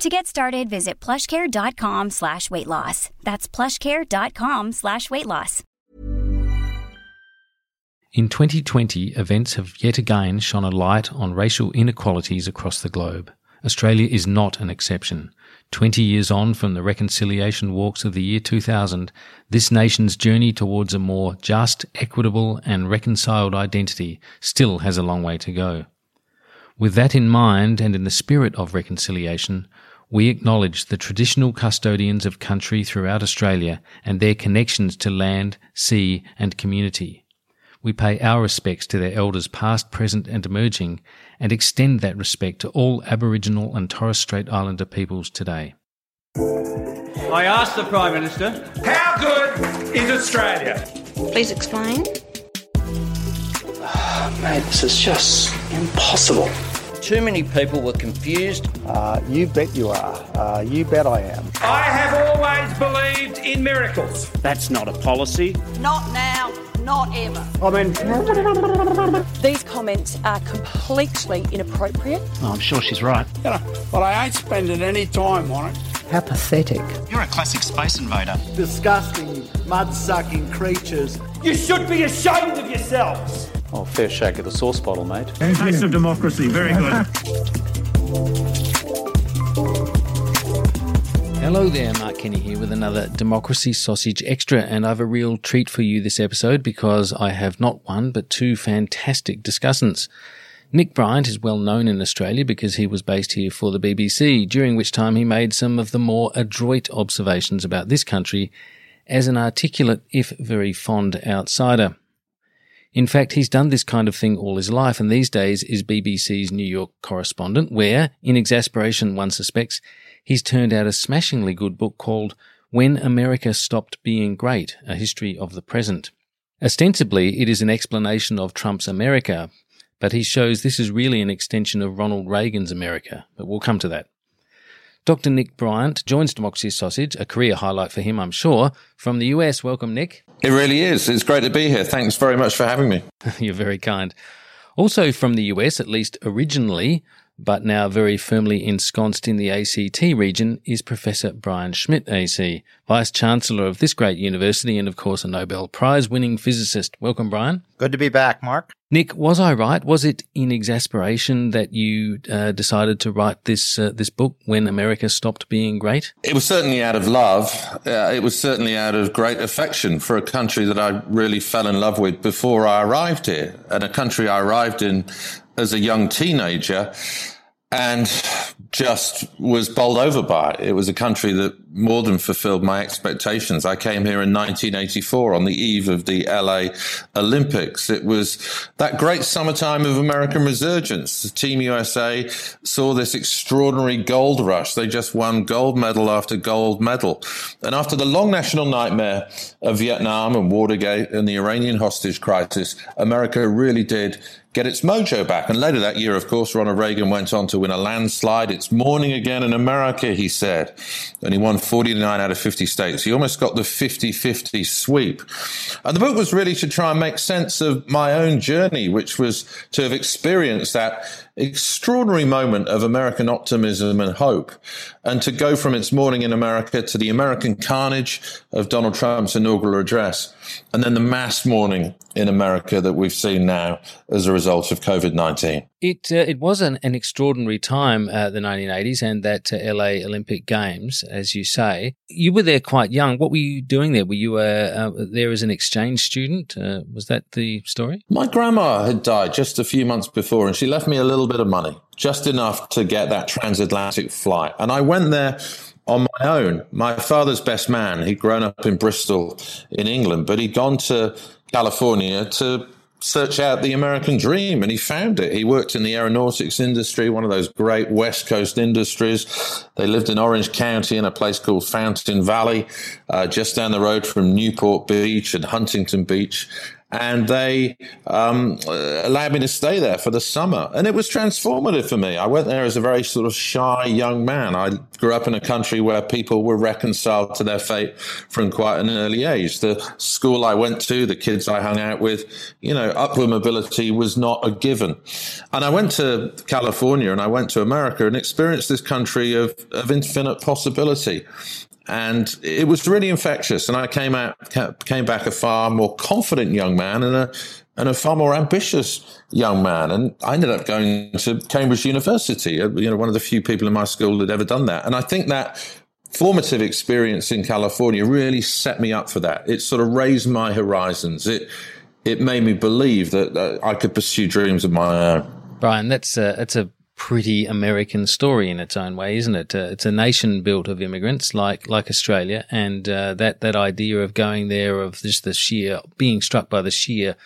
To get started, visit plushcare.com slash weight loss. That's plushcare.com slash weight loss. In 2020, events have yet again shone a light on racial inequalities across the globe. Australia is not an exception. 20 years on from the reconciliation walks of the year 2000, this nation's journey towards a more just, equitable, and reconciled identity still has a long way to go. With that in mind, and in the spirit of reconciliation, we acknowledge the traditional custodians of country throughout Australia and their connections to land, sea, and community. We pay our respects to their elders past, present, and emerging, and extend that respect to all Aboriginal and Torres Strait Islander peoples today. I asked the Prime Minister, How good is Australia? Please explain. Oh, Mate, this is just impossible. Too many people were confused. Uh, you bet you are. Uh, you bet I am. I have always believed in miracles. That's not a policy. Not now, not ever. I mean, These comments are completely inappropriate. Oh, I'm sure she's right. you know, but I ain't spending any time on it. How pathetic. You're a classic space invader. Disgusting, mud sucking creatures. You should be ashamed of yourselves. Oh, fair shake of the sauce bottle, mate. Taste of democracy. Very good. Hello there, Mark Kenny here with another Democracy Sausage Extra, and I've a real treat for you this episode because I have not one but two fantastic discussants. Nick Bryant is well known in Australia because he was based here for the BBC, during which time he made some of the more adroit observations about this country as an articulate, if very fond outsider. In fact, he's done this kind of thing all his life and these days is BBC's New York correspondent, where, in exasperation one suspects, he's turned out a smashingly good book called When America Stopped Being Great, A History of the Present. Ostensibly, it is an explanation of Trump's America, but he shows this is really an extension of Ronald Reagan's America, but we'll come to that. Dr. Nick Bryant joins Democracy Sausage, a career highlight for him, I'm sure, from the US. Welcome, Nick. It really is. It's great to be here. Thanks very much for having me. You're very kind. Also from the US, at least originally, but now very firmly ensconced in the ACT region, is Professor Brian Schmidt, AC, Vice Chancellor of this great university and, of course, a Nobel Prize winning physicist. Welcome, Brian. Good to be back, Mark. Nick, was I right? Was it in exasperation that you uh, decided to write this uh, this book when America stopped being great? It was certainly out of love. Uh, it was certainly out of great affection for a country that I really fell in love with before I arrived here, and a country I arrived in as a young teenager and just was bowled over by it. It was a country that more than fulfilled my expectations. I came here in 1984 on the eve of the LA Olympics. It was that great summertime of American resurgence. The Team USA saw this extraordinary gold rush. They just won gold medal after gold medal. And after the long national nightmare of Vietnam and Watergate and the Iranian hostage crisis, America really did get its mojo back. And later that year, of course, Ronald Reagan went on to win a landslide. It's morning again in America, he said. And he won 49 out of 50 states. He almost got the 50 50 sweep. And the book was really to try and make sense of my own journey, which was to have experienced that extraordinary moment of American optimism and hope, and to go from its morning in America to the American carnage of Donald Trump's inaugural address, and then the mass mourning in America that we've seen now as a result of COVID 19. It, uh, it was an, an extraordinary time, uh, the 1980s, and that uh, LA Olympic Games, as you say. You were there quite young. What were you doing there? Were you uh, there as an exchange student? Uh, was that the story? My grandma had died just a few months before, and she left me a little bit of money, just enough to get that transatlantic flight. And I went there on my own. My father's best man, he'd grown up in Bristol in England, but he'd gone to California to search out the American dream, and he found it. He worked in the aeronautics industry, one of those great West Coast industries. They lived in Orange County in a place called Fountain Valley, uh, just down the road from Newport Beach and Huntington Beach and they um, allowed me to stay there for the summer. And it was transformative for me. I went there as a very sort of shy young man. I grew up in a country where people were reconciled to their fate from quite an early age. The school I went to, the kids I hung out with, you know, upward mobility was not a given. And I went to California and I went to America and experienced this country of, of infinite possibility and it was really infectious. And I came out, came back a far more confident young man and a and a far more ambitious young man. And I ended up going to Cambridge University. Uh, you know, one of the few people in my school that ever done that. And I think that formative experience in California really set me up for that. It sort of raised my horizons. It it made me believe that uh, I could pursue dreams of my own. Brian, that's a, that's a pretty American story in its own way, isn't it? Uh, it's a nation built of immigrants like like Australia, and uh, that that idea of going there, of just the sheer being struck by the sheer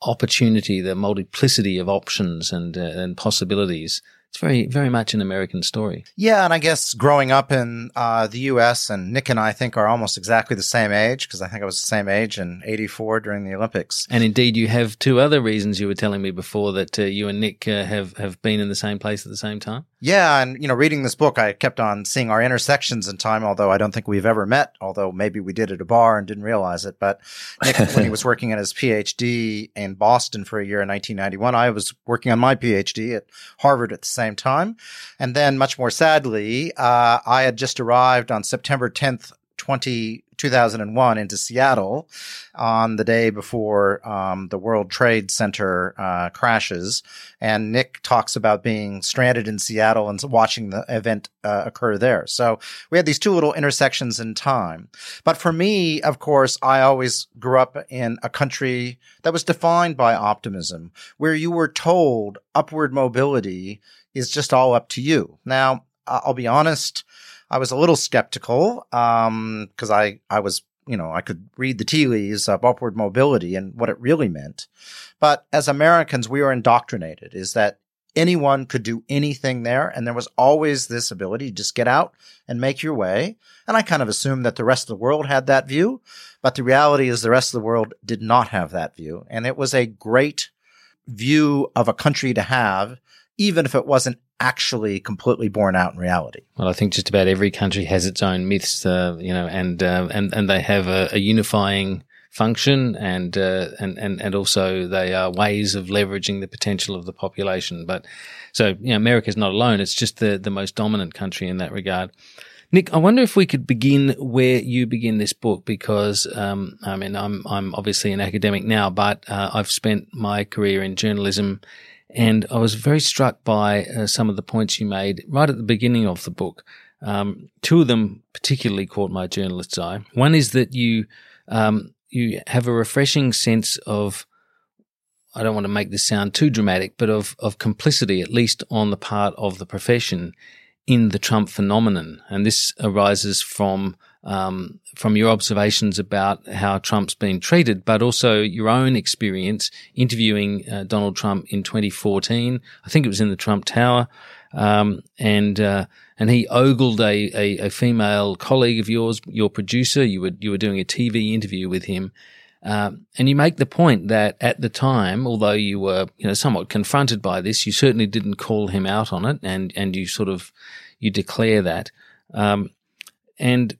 opportunity, the multiplicity of options and uh, and possibilities it's very, very much an American story. Yeah, and I guess growing up in uh, the U.S. and Nick and I think are almost exactly the same age because I think I was the same age in '84 during the Olympics. And indeed, you have two other reasons you were telling me before that uh, you and Nick uh, have have been in the same place at the same time. Yeah, and you know, reading this book, I kept on seeing our intersections in time. Although I don't think we've ever met. Although maybe we did at a bar and didn't realize it. But Nick, when he was working on his PhD in Boston for a year in 1991, I was working on my PhD at Harvard at the same time. And then, much more sadly, uh, I had just arrived on September 10th, 20, 2001 into Seattle on the day before um, the World Trade Center uh, crashes. And Nick talks about being stranded in Seattle and watching the event uh, occur there. So we had these two little intersections in time. But for me, of course, I always grew up in a country that was defined by optimism, where you were told upward mobility is just all up to you. Now, I'll be honest. I was a little skeptical because um, I I was you know I could read the tea leaves of upward mobility and what it really meant, but as Americans we were indoctrinated is that anyone could do anything there, and there was always this ability to just get out and make your way. And I kind of assumed that the rest of the world had that view, but the reality is the rest of the world did not have that view, and it was a great view of a country to have even if it wasn't actually completely borne out in reality. Well, I think just about every country has its own myths, uh, you know, and uh, and and they have a, a unifying function, and uh, and and and also they are ways of leveraging the potential of the population. But so, you know, America's not alone; it's just the the most dominant country in that regard. Nick, I wonder if we could begin where you begin this book, because um, I mean, I'm I'm obviously an academic now, but uh, I've spent my career in journalism and I was very struck by uh, some of the points you made right at the beginning of the book. Um, two of them particularly caught my journalist's eye. One is that you um, you have a refreshing sense of I don't want to make this sound too dramatic, but of of complicity, at least on the part of the profession, in the Trump phenomenon, and this arises from um, from your observations about how Trump's been treated, but also your own experience interviewing uh, Donald Trump in 2014. I think it was in the Trump Tower, um, and uh, and he ogled a, a, a, female colleague of yours, your producer. You were you were doing a TV interview with him. Um, and you make the point that at the time, although you were, you know, somewhat confronted by this, you certainly didn't call him out on it, and and you sort of you declare that. Um, and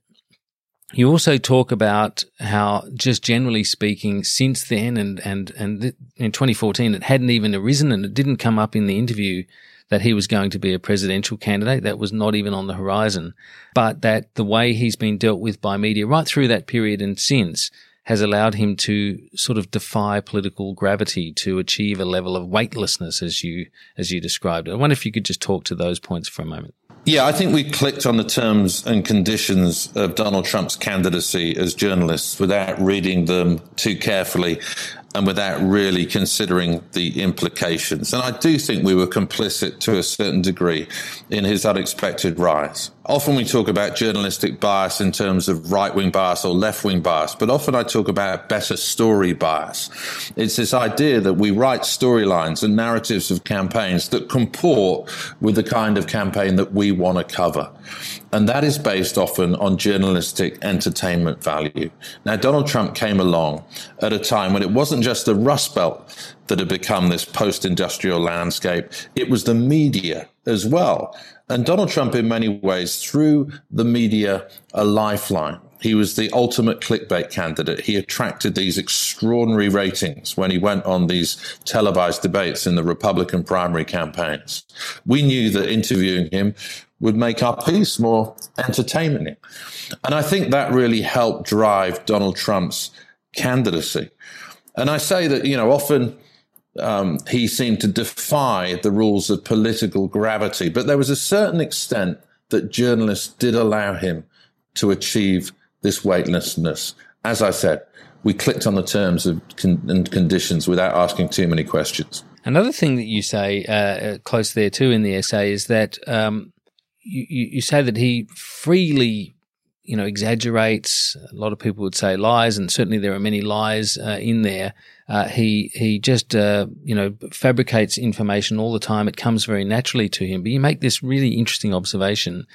you also talk about how, just generally speaking, since then and, and, and in 2014, it hadn't even arisen and it didn't come up in the interview that he was going to be a presidential candidate. That was not even on the horizon. But that the way he's been dealt with by media right through that period and since has allowed him to sort of defy political gravity to achieve a level of weightlessness as you, as you described. I wonder if you could just talk to those points for a moment. Yeah, I think we clicked on the terms and conditions of Donald Trump's candidacy as journalists without reading them too carefully and without really considering the implications. And I do think we were complicit to a certain degree in his unexpected rise. Often we talk about journalistic bias in terms of right wing bias or left wing bias, but often I talk about better story bias. It's this idea that we write storylines and narratives of campaigns that comport with the kind of campaign that we want to cover. And that is based often on journalistic entertainment value. Now, Donald Trump came along at a time when it wasn't just the Rust Belt that had become this post industrial landscape, it was the media as well. And Donald Trump, in many ways, threw the media a lifeline. He was the ultimate clickbait candidate. He attracted these extraordinary ratings when he went on these televised debates in the Republican primary campaigns. We knew that interviewing him would make our piece more entertaining. And I think that really helped drive Donald Trump's candidacy. And I say that, you know, often um, he seemed to defy the rules of political gravity. But there was a certain extent that journalists did allow him to achieve this weightlessness. As I said, we clicked on the terms of con- and conditions without asking too many questions. Another thing that you say uh, uh close there too in the essay is that um, you, you say that he freely you know, exaggerates. A lot of people would say lies, and certainly there are many lies uh, in there. Uh, he he just uh, you know fabricates information all the time. It comes very naturally to him. But you make this really interesting observation.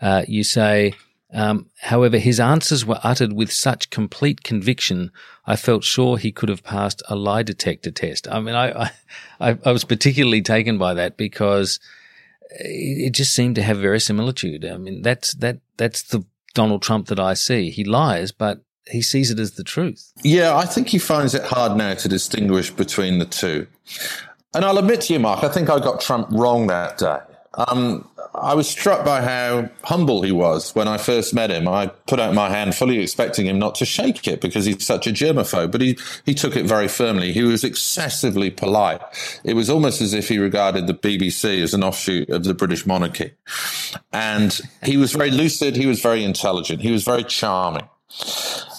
Uh, you say, um, however, his answers were uttered with such complete conviction. I felt sure he could have passed a lie detector test. I mean, I I, I was particularly taken by that because it just seemed to have verisimilitude. I mean, that's that that's the Donald Trump that I see. He lies, but he sees it as the truth. Yeah, I think he finds it hard now to distinguish between the two. And I'll admit to you, Mark, I think I got Trump wrong that day. Um, I was struck by how humble he was when I first met him. I put out my hand fully expecting him not to shake it because he's such a germaphobe, but he, he took it very firmly. He was excessively polite. It was almost as if he regarded the BBC as an offshoot of the British monarchy. And he was very lucid. He was very intelligent. He was very charming.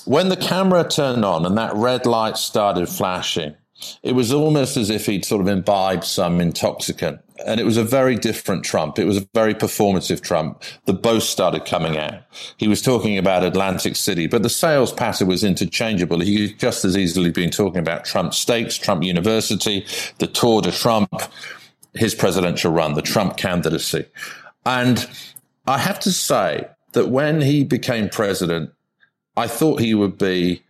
When the camera turned on and that red light started flashing, it was almost as if he'd sort of imbibed some intoxicant. And it was a very different Trump. It was a very performative Trump. The boast started coming out. He was talking about Atlantic City, but the sales patter was interchangeable. He could just as easily been talking about Trump Steaks, Trump University, the Tour de Trump, his presidential run, the Trump candidacy. And I have to say that when he became president, I thought he would be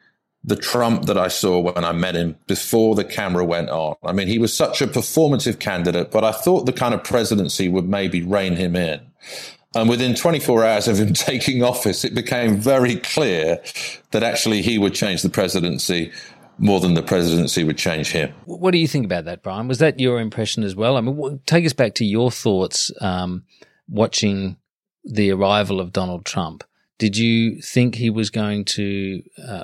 the Trump that I saw when I met him before the camera went on. I mean, he was such a performative candidate, but I thought the kind of presidency would maybe rein him in. And within 24 hours of him taking office, it became very clear that actually he would change the presidency more than the presidency would change him. What do you think about that, Brian? Was that your impression as well? I mean, take us back to your thoughts um, watching the arrival of Donald Trump. Did you think he was going to uh,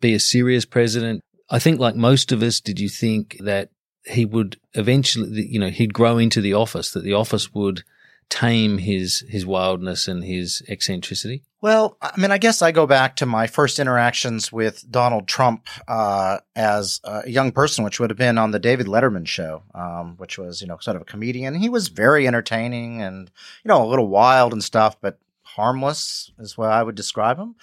be a serious president. I think, like most of us, did you think that he would eventually, you know, he'd grow into the office, that the office would tame his his wildness and his eccentricity? Well, I mean, I guess I go back to my first interactions with Donald Trump uh, as a young person, which would have been on the David Letterman show, um, which was you know sort of a comedian. He was very entertaining and you know a little wild and stuff, but harmless is what I would describe him.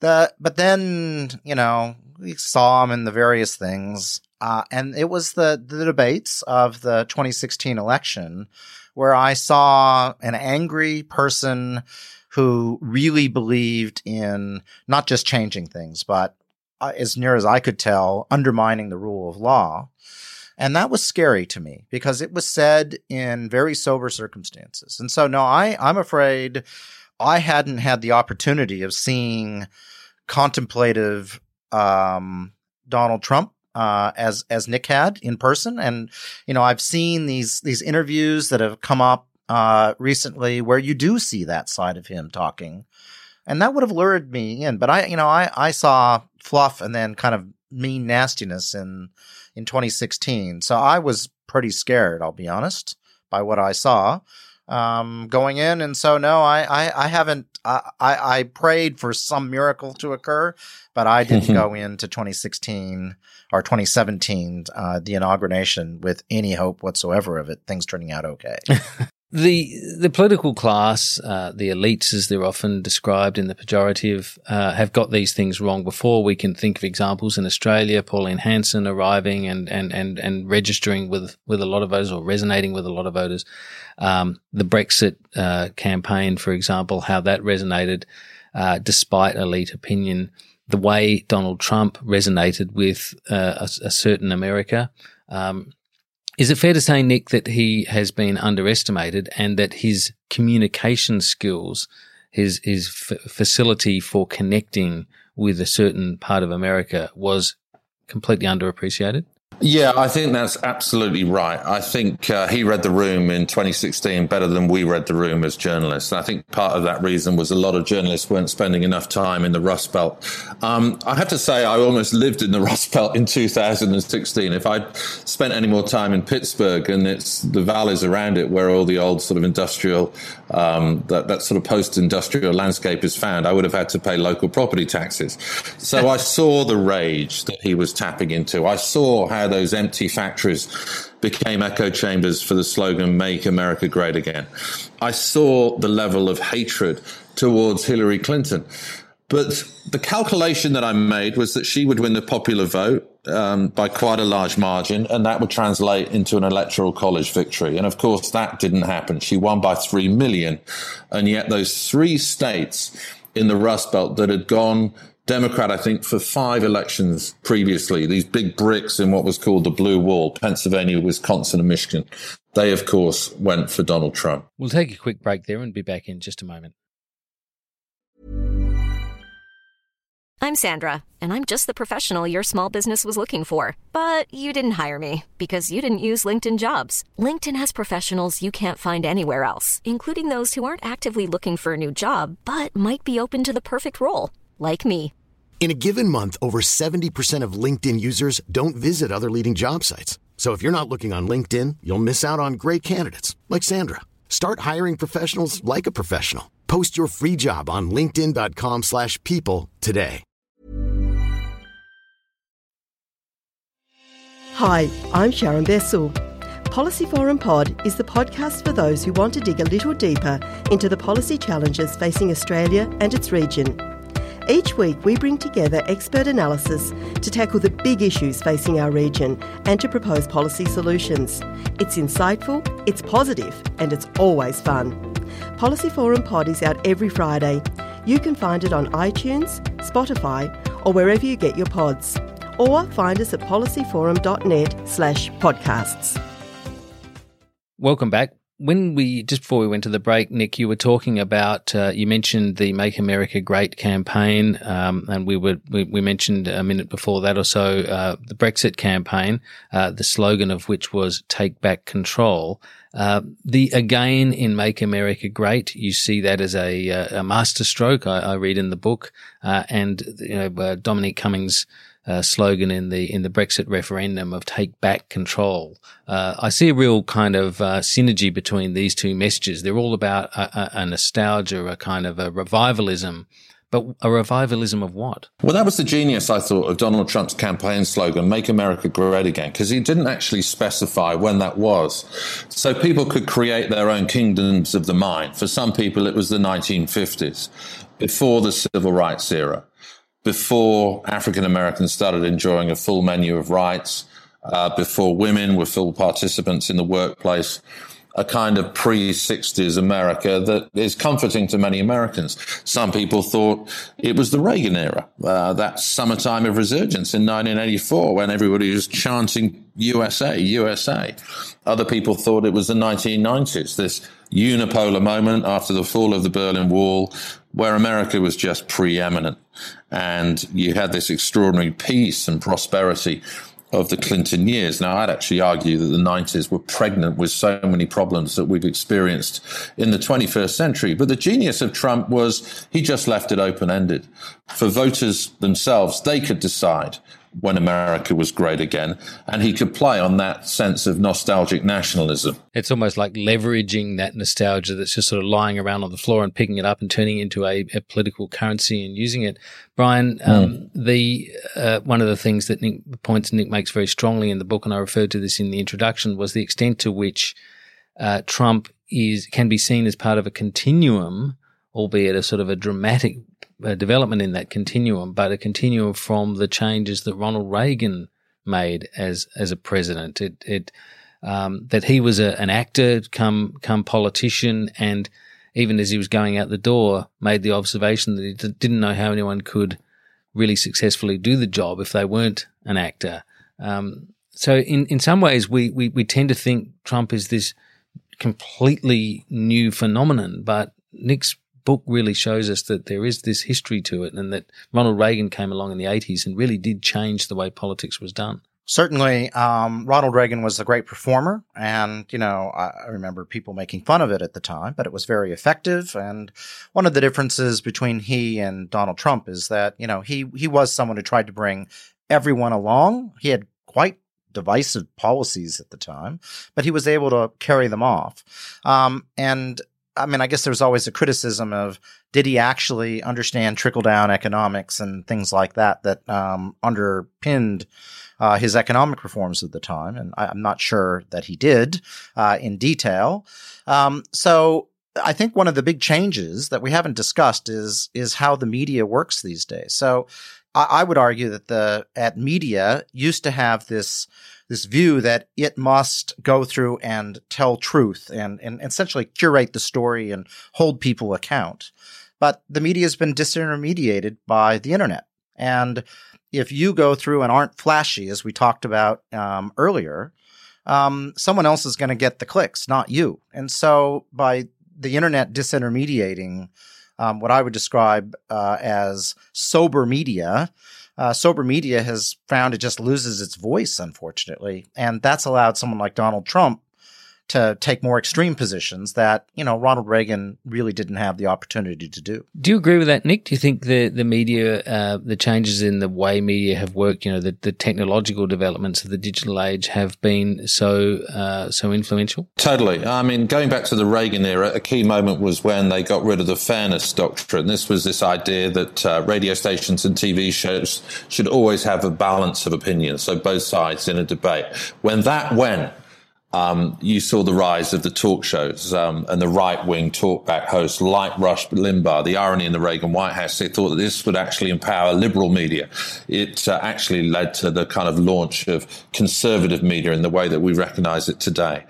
The, but then, you know, we saw him in the various things. Uh, and it was the, the debates of the 2016 election where I saw an angry person who really believed in not just changing things, but uh, as near as I could tell, undermining the rule of law. And that was scary to me because it was said in very sober circumstances. And so, no, I, I'm afraid I hadn't had the opportunity of seeing contemplative um, Donald Trump uh, as as Nick had in person, and you know I've seen these these interviews that have come up uh, recently where you do see that side of him talking, and that would have lured me in. But I you know I I saw fluff and then kind of mean nastiness in in 2016, so I was pretty scared. I'll be honest by what I saw um, going in. And so, no, I, I, I haven't, I, I prayed for some miracle to occur, but I didn't go into 2016 or 2017, uh, the inauguration with any hope whatsoever of it, things turning out okay. the the political class, uh, the elites, as they're often described in the pejorative, uh, have got these things wrong before. We can think of examples in Australia: Pauline Hanson arriving and and and and registering with with a lot of voters or resonating with a lot of voters. Um, the Brexit uh, campaign, for example, how that resonated uh, despite elite opinion. The way Donald Trump resonated with uh, a, a certain America. Um, is it fair to say, Nick, that he has been underestimated and that his communication skills, his his f- facility for connecting with a certain part of America was completely underappreciated? Yeah, I think that's absolutely right. I think uh, he read the room in 2016 better than we read the room as journalists. And I think part of that reason was a lot of journalists weren't spending enough time in the Rust Belt. Um, I have to say, I almost lived in the Rust Belt in 2016. If I'd spent any more time in Pittsburgh and it's the valleys around it where all the old sort of industrial, um, that, that sort of post industrial landscape is found, I would have had to pay local property taxes. So I saw the rage that he was tapping into. I saw how those empty factories became echo chambers for the slogan, Make America Great Again. I saw the level of hatred towards Hillary Clinton. But the calculation that I made was that she would win the popular vote um, by quite a large margin, and that would translate into an electoral college victory. And of course, that didn't happen. She won by three million. And yet, those three states in the Rust Belt that had gone Democrat, I think, for five elections previously, these big bricks in what was called the Blue Wall, Pennsylvania, Wisconsin, and Michigan, they, of course, went for Donald Trump. We'll take a quick break there and be back in just a moment. I'm Sandra, and I'm just the professional your small business was looking for. But you didn't hire me because you didn't use LinkedIn jobs. LinkedIn has professionals you can't find anywhere else, including those who aren't actively looking for a new job but might be open to the perfect role, like me. In a given month, over 70% of LinkedIn users don't visit other leading job sites. So if you're not looking on LinkedIn, you'll miss out on great candidates like Sandra. Start hiring professionals like a professional. Post your free job on linkedin.com/people slash people today. Hi, I'm Sharon Bessell. Policy Forum Pod is the podcast for those who want to dig a little deeper into the policy challenges facing Australia and its region. Each week, we bring together expert analysis to tackle the big issues facing our region and to propose policy solutions. It's insightful, it's positive, and it's always fun. Policy Forum Pod is out every Friday. You can find it on iTunes, Spotify, or wherever you get your pods. Or find us at policyforum.net slash podcasts. Welcome back. When we just before we went to the break, Nick, you were talking about uh, you mentioned the "Make America Great" campaign, um, and we were we, we, mentioned a minute before that or so uh, the Brexit campaign, uh, the slogan of which was "Take Back Control." Uh, the again in "Make America Great," you see that as a, uh, a masterstroke. I, I, read in the book, uh, and you know Dominic Cummings uh, slogan in the in the Brexit referendum of "Take back control." Uh, I see a real kind of uh, synergy between these two messages. They're all about a, a, a, nostalgia, a kind of a revivalism. But a revivalism of what? Well, that was the genius, I thought, of Donald Trump's campaign slogan, Make America Great Again, because he didn't actually specify when that was. So people could create their own kingdoms of the mind. For some people, it was the 1950s, before the civil rights era before African Americans started enjoying a full menu of rights, uh, before women were full participants in the workplace, a kind of pre 60s America that is comforting to many Americans. Some people thought it was the Reagan era, uh, that summertime of resurgence in 1984 when everybody was chanting USA, USA. Other people thought it was the 1990s, this unipolar moment after the fall of the Berlin Wall where America was just preeminent. And you had this extraordinary peace and prosperity of the Clinton years. Now, I'd actually argue that the 90s were pregnant with so many problems that we've experienced in the 21st century. But the genius of Trump was he just left it open ended. For voters themselves, they could decide when America was great again. And he could play on that sense of nostalgic nationalism. It's almost like leveraging that nostalgia that's just sort of lying around on the floor and picking it up and turning it into a, a political currency and using it. Brian, mm. um, the uh, one of the things that Nick points Nick makes very strongly in the book, and I referred to this in the introduction, was the extent to which uh, Trump is can be seen as part of a continuum, albeit a sort of a dramatic development in that continuum, but a continuum from the changes that Ronald Reagan made as as a president. It it um, that he was a, an actor, come come politician, and even as he was going out the door, made the observation that he d- didn't know how anyone could really successfully do the job if they weren't an actor. Um, so in, in some ways, we, we, we tend to think Trump is this completely new phenomenon, but Nick's book really shows us that there is this history to it and that Ronald Reagan came along in the 80s and really did change the way politics was done certainly um, Ronald Reagan was a great performer, and you know I remember people making fun of it at the time, but it was very effective. And one of the differences between he and Donald Trump is that you know he he was someone who tried to bring everyone along. He had quite divisive policies at the time, but he was able to carry them off. Um, and I mean, I guess there's always a criticism of did he actually understand trickle down economics and things like that that um, underpinned uh, his economic reforms at the time, and I, am not sure that he did uh, in detail. Um, so I think one of the big changes that we haven't discussed is is how the media works these days. So I, I would argue that the at media used to have this this view that it must go through and tell truth and, and essentially curate the story and hold people account. But the media has been disintermediated by the internet. And if you go through and aren't flashy, as we talked about um, earlier, um, someone else is going to get the clicks, not you. And so by the internet disintermediating um, what I would describe uh, as sober media, uh, sober media has found it just loses its voice, unfortunately. And that's allowed someone like Donald Trump to take more extreme positions that, you know, Ronald Reagan really didn't have the opportunity to do. Do you agree with that, Nick? Do you think the, the media, uh, the changes in the way media have worked, you know, the, the technological developments of the digital age have been so, uh, so influential? Totally. I mean, going back to the Reagan era, a key moment was when they got rid of the fairness doctrine. This was this idea that uh, radio stations and TV shows should always have a balance of opinion, so both sides in a debate. When that went, um, you saw the rise of the talk shows um, and the right wing talkback hosts like Rush Limbaugh. The irony in the Reagan White House, they thought that this would actually empower liberal media. It uh, actually led to the kind of launch of conservative media in the way that we recognize it today.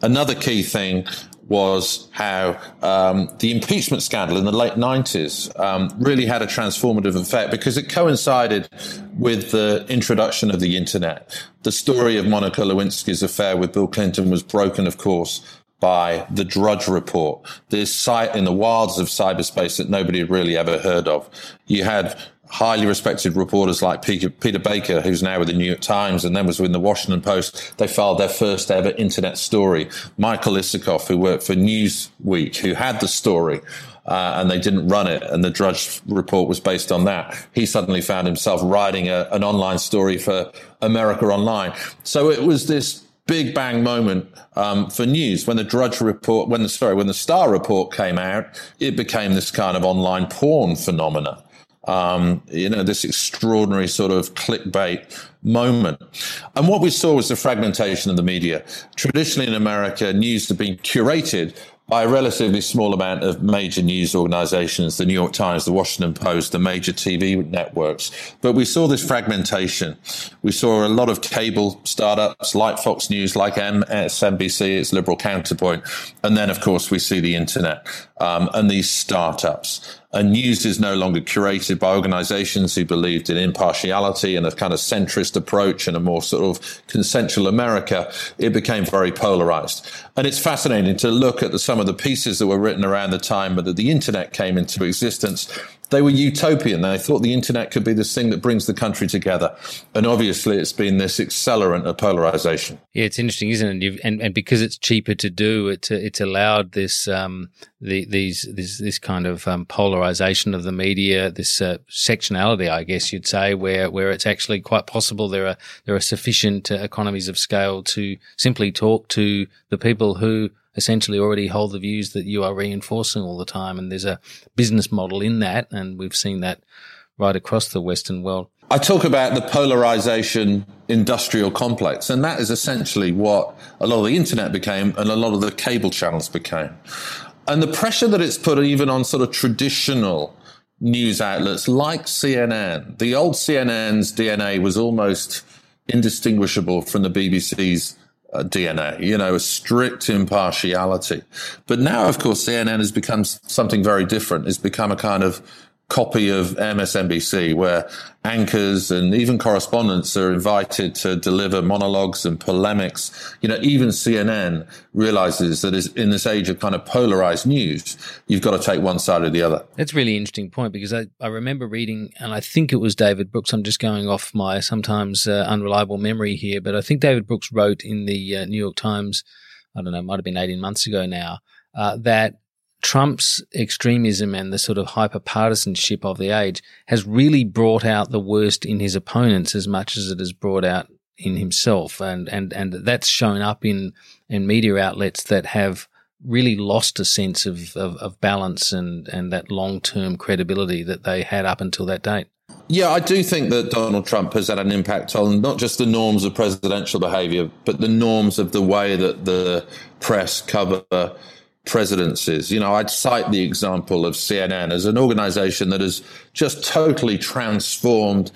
Another key thing was how um, the impeachment scandal in the late 90s um, really had a transformative effect because it coincided with the introduction of the internet. The story of Monica Lewinsky's affair with Bill Clinton was broken, of course, by the Drudge Report, this site in the wilds of cyberspace that nobody had really ever heard of. You had highly respected reporters like Peter Baker, who's now with the New York Times and then was with the Washington Post, they filed their first ever internet story. Michael Isikoff, who worked for Newsweek, who had the story. Uh, and they didn't run it, and the Drudge report was based on that. He suddenly found himself writing a, an online story for America Online. So it was this big bang moment um, for news when the Drudge report, when the sorry, when the Starr report came out, it became this kind of online porn phenomena um, you know, this extraordinary sort of clickbait moment. And what we saw was the fragmentation of the media. Traditionally in America, news had been curated by a relatively small amount of major news organizations, the New York Times, the Washington Post, the major TV networks. But we saw this fragmentation. We saw a lot of cable startups like Fox News, like MSNBC, its liberal counterpoint. And then, of course, we see the internet um, and these startups and news is no longer curated by organizations who believed in impartiality and a kind of centrist approach and a more sort of consensual America. It became very polarized. And it's fascinating to look at the, some of the pieces that were written around the time that the internet came into existence they were utopian. They thought the internet could be this thing that brings the country together. And obviously, it's been this accelerant of polarization. Yeah, it's interesting, isn't it? and and because it's cheaper to do, it it's allowed this um the, these this this kind of um, polarization of the media, this uh, sectionality, I guess you'd say, where where it's actually quite possible there are there are sufficient uh, economies of scale to simply talk to the people who essentially already hold the views that you are reinforcing all the time. And there's a business model in that. And we've seen that right across the Western world. I talk about the polarization industrial complex. And that is essentially what a lot of the internet became and a lot of the cable channels became. And the pressure that it's put even on sort of traditional news outlets like CNN, the old CNN's DNA was almost indistinguishable from the BBC's Uh, DNA, you know, a strict impartiality. But now, of course, CNN has become something very different. It's become a kind of copy of MSNBC where anchors and even correspondents are invited to deliver monologues and polemics. You know, even CNN realizes that in this age of kind of polarized news, you've got to take one side or the other. That's a really interesting point because I, I remember reading, and I think it was David Brooks. I'm just going off my sometimes uh, unreliable memory here, but I think David Brooks wrote in the uh, New York Times, I don't know, it might have been 18 months ago now, uh, that Trump's extremism and the sort of hyper partisanship of the age has really brought out the worst in his opponents as much as it has brought out in himself. And, and, and that's shown up in, in media outlets that have really lost a sense of, of, of balance and, and that long term credibility that they had up until that date. Yeah, I do think that Donald Trump has had an impact on not just the norms of presidential behavior, but the norms of the way that the press cover presidencies. You know, I'd cite the example of CNN as an organization that has just totally transformed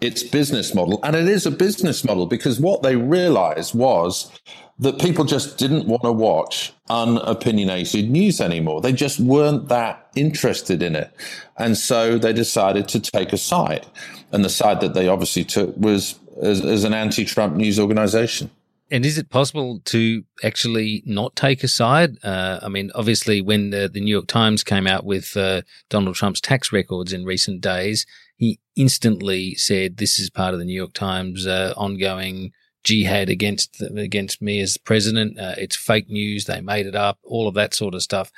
its business model. And it is a business model because what they realized was that people just didn't want to watch unopinionated news anymore. They just weren't that interested in it. And so they decided to take a side. And the side that they obviously took was as, as an anti Trump news organization. And is it possible to actually not take a side? Uh, I mean, obviously, when the, the, New York Times came out with uh, Donald Trump's tax records in recent days, he instantly said, "This is part of the New York Times uh, ongoing jihad against against me as president. Uh, it's fake news. They made it up. All of that sort of stuff."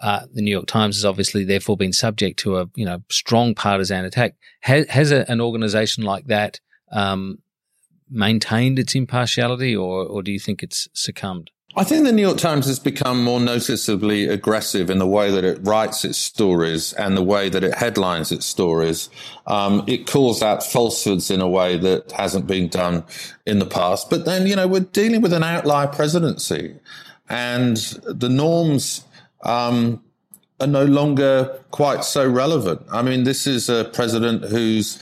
Uh, the New York Times has obviously therefore been subject to a you know strong partisan attack. Has, has a, an organization like that um, maintained its impartiality, or or do you think it's succumbed? I think the New York Times has become more noticeably aggressive in the way that it writes its stories and the way that it headlines its stories. Um, it calls out falsehoods in a way that hasn't been done in the past. But then, you know, we're dealing with an outlier presidency and the norms, um, are no longer quite so relevant. I mean, this is a president who's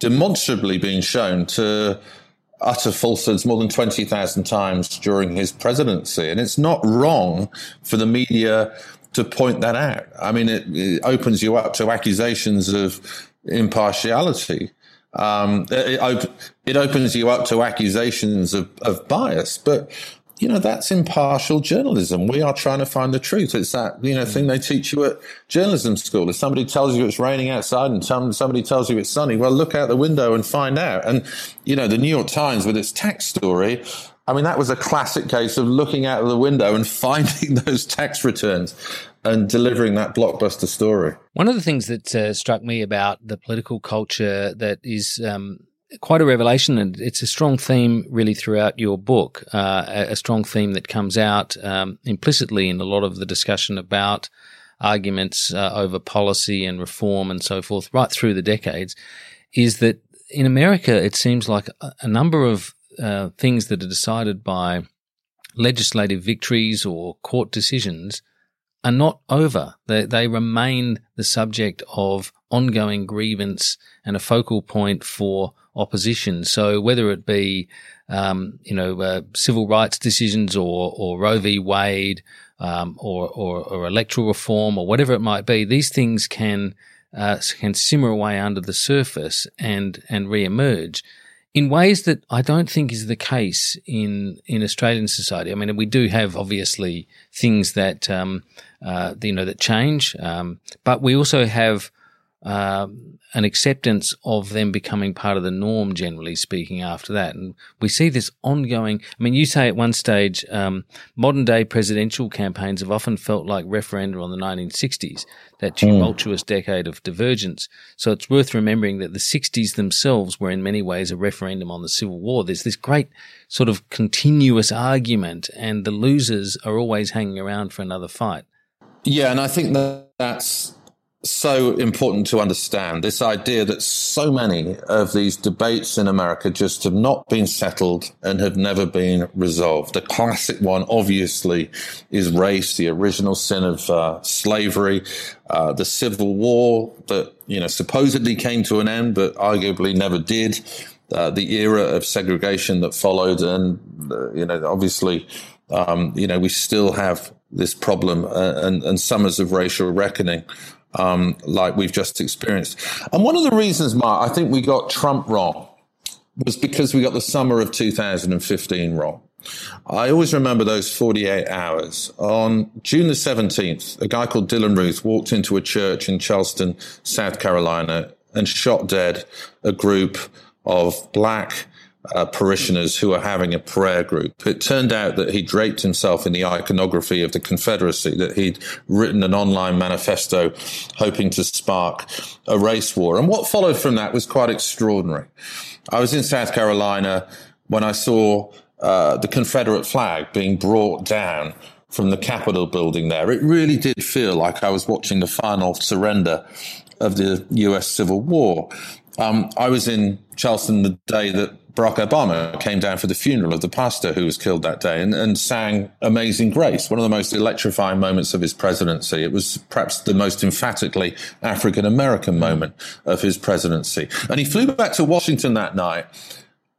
demonstrably been shown to utter falsehoods more than 20,000 times during his presidency. And it's not wrong for the media to point that out. I mean, it, it opens you up to accusations of impartiality. Um, it, it, it, opens you up to accusations of, of bias. But you know, that's impartial journalism. We are trying to find the truth. It's that, you know, thing they teach you at journalism school. If somebody tells you it's raining outside and somebody tells you it's sunny, well, look out the window and find out. And, you know, the New York Times with its tax story, I mean, that was a classic case of looking out of the window and finding those tax returns and delivering that blockbuster story. One of the things that uh, struck me about the political culture that is um, quite a revelation, and it's a strong theme really throughout your book. Uh, a, strong theme that comes out um, implicitly in a lot of the discussion about arguments uh, over policy and reform and so forth, right through the decades, is that in America it seems like a, a number of uh, things that are decided by legislative victories or court decisions are not over. They, they remain the subject of ongoing grievance and a focal point for opposition. So whether it be, um, you know, uh, civil rights decisions or, or Roe v. Wade, um, or, or, or, electoral reform or whatever it might be, these things can, uh, can simmer away under the surface and, and re-emerge in ways that I don't think is the case in in Australian society. I mean, we do have obviously things that um, uh, you know that change, um, but we also have um, an acceptance of them becoming part of the norm, generally speaking, after that. And we see this ongoing. I mean, you say at one stage, um, modern day presidential campaigns have often felt like referenda on the 1960s, that hmm. tumultuous mm. decade of divergence. So it's worth remembering that the 60s themselves were in many ways a referendum on the Civil War. There's this great sort of continuous argument, and the losers are always hanging around for another fight. Yeah, and I think that that's so important to understand this idea that so many of these debates in America just have not been settled and have never been resolved. The classic one, obviously, is race, the original sin of uh, slavery, uh, the Civil War that, you know, supposedly came to an end, but arguably never did. Uh, the era of segregation that followed, and uh, you know, obviously, um, you know, we still have this problem uh, and, and summers of racial reckoning um, like we've just experienced. And one of the reasons, Mark, I think we got Trump wrong was because we got the summer of 2015 wrong. I always remember those 48 hours. On June the 17th, a guy called Dylann Roof walked into a church in Charleston, South Carolina, and shot dead a group of black uh, parishioners who were having a prayer group. It turned out that he draped himself in the iconography of the Confederacy, that he'd written an online manifesto hoping to spark a race war. And what followed from that was quite extraordinary. I was in South Carolina when I saw uh, the Confederate flag being brought down from the Capitol building there. It really did feel like I was watching the final surrender of the US Civil War. Um, I was in Charleston the day that Barack Obama came down for the funeral of the pastor who was killed that day and, and sang Amazing Grace, one of the most electrifying moments of his presidency. It was perhaps the most emphatically African American moment of his presidency. And he flew back to Washington that night,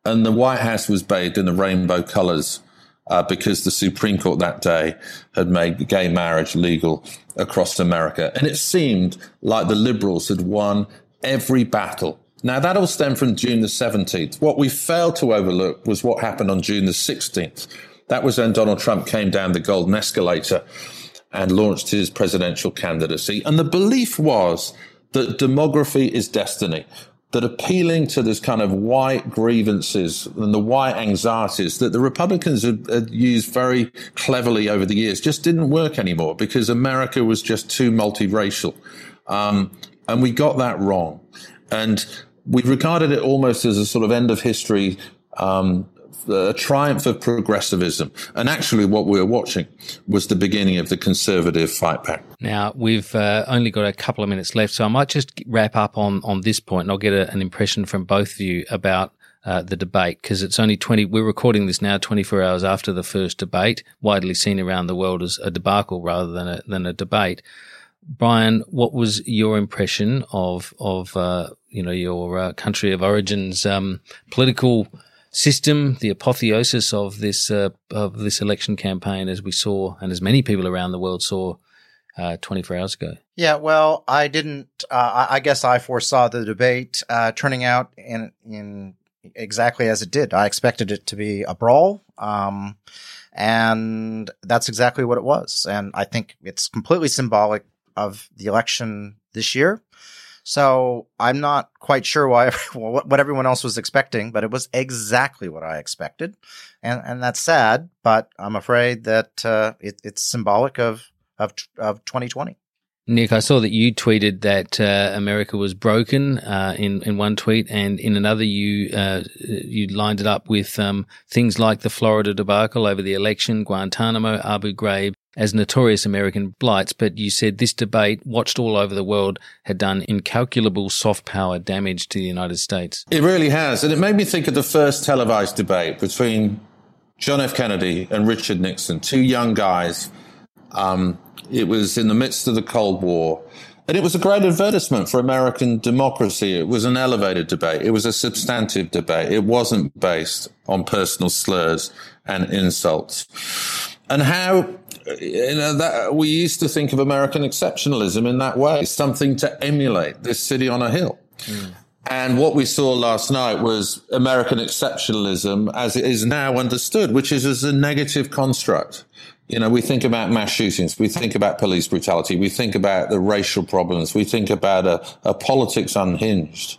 and the White House was bathed in the rainbow colors. Uh, because the Supreme Court that day had made gay marriage legal across America. And it seemed like the liberals had won every battle now, that all stemmed from June the 17th. What we failed to overlook was what happened on June the 16th. That was when Donald Trump came down the golden escalator and launched his presidential candidacy. And the belief was that demography is destiny, that appealing to this kind of white grievances and the white anxieties that the Republicans had, had, used very cleverly over the years just didn't work anymore because America was just too multiracial. Um, and we got that wrong. And we regarded it almost as a sort of end of history, um, a triumph of progressivism. And actually, what we were watching was the beginning of the conservative fight back. Now, we've uh, only got a couple of minutes left, so I might just wrap up on, on this point and I'll get a, an impression from both of you about uh, the debate because it's only 20, we're recording this now 24 hours after the first debate, widely seen around the world as a debacle rather than a, than a debate. Brian, what was your impression of of uh, you know your uh, country of origin's um, political system, the apotheosis of this uh, of this election campaign, as we saw, and as many people around the world saw uh, 24 hours ago? Yeah, well, I didn't. Uh, I guess I foresaw the debate uh, turning out in in exactly as it did. I expected it to be a brawl. Um, and that's exactly what it was. And I think it's completely symbolic of the election this year. So I'm not quite sure why what everyone else was expecting, but it was exactly what I expected, and and that's sad. But I'm afraid that uh, it, it's symbolic of of of 2020. Nick, I saw that you tweeted that uh, America was broken uh, in in one tweet, and in another you uh, you lined it up with um, things like the Florida debacle over the election, Guantanamo, Abu Ghraib, as notorious American blights, but you said this debate, watched all over the world, had done incalculable soft power damage to the United States. It really has. And it made me think of the first televised debate between John F. Kennedy and Richard Nixon, two young guys. Um, it was in the midst of the Cold War. And it was a great advertisement for American democracy. It was an elevated debate. It was a substantive debate. It wasn't based on personal slurs and insults. And how you know that we used to think of American exceptionalism in that way, something to emulate this city on a hill. Mm. And what we saw last night was American exceptionalism as it is now understood, which is as a negative construct. You know, we think about mass shootings, we think about police brutality, we think about the racial problems, we think about a, a politics unhinged,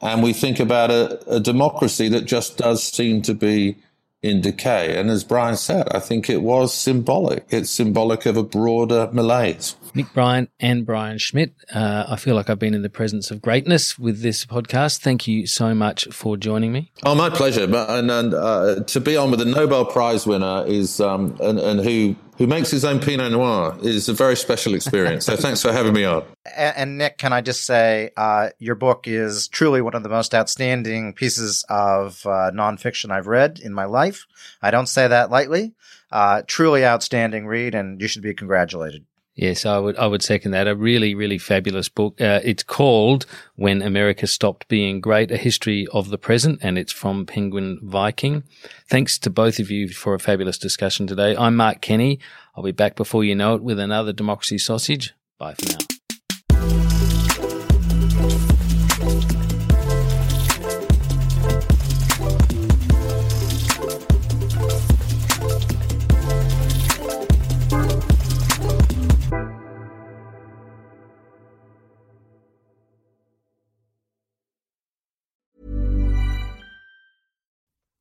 and we think about a, a democracy that just does seem to be in decay. And as Brian said, I think it was symbolic. It's symbolic of a broader malaise. Nick Bryant and Brian Schmidt. Uh, I feel like I've been in the presence of greatness with this podcast. Thank you so much for joining me. Oh, my pleasure. And, and uh, to be on with a Nobel Prize winner is, um, and, and who who makes his own Pinot Noir is a very special experience. so thanks for having me on. And, and Nick, can I just say, uh, your book is truly one of the most outstanding pieces of uh, nonfiction I've read in my life. I don't say that lightly. Uh, truly outstanding read, and you should be congratulated. Yes, I would. I would second that. A really, really fabulous book. Uh, it's called "When America Stopped Being Great: A History of the Present," and it's from Penguin Viking. Thanks to both of you for a fabulous discussion today. I'm Mark Kenny. I'll be back before you know it with another Democracy Sausage. Bye for now.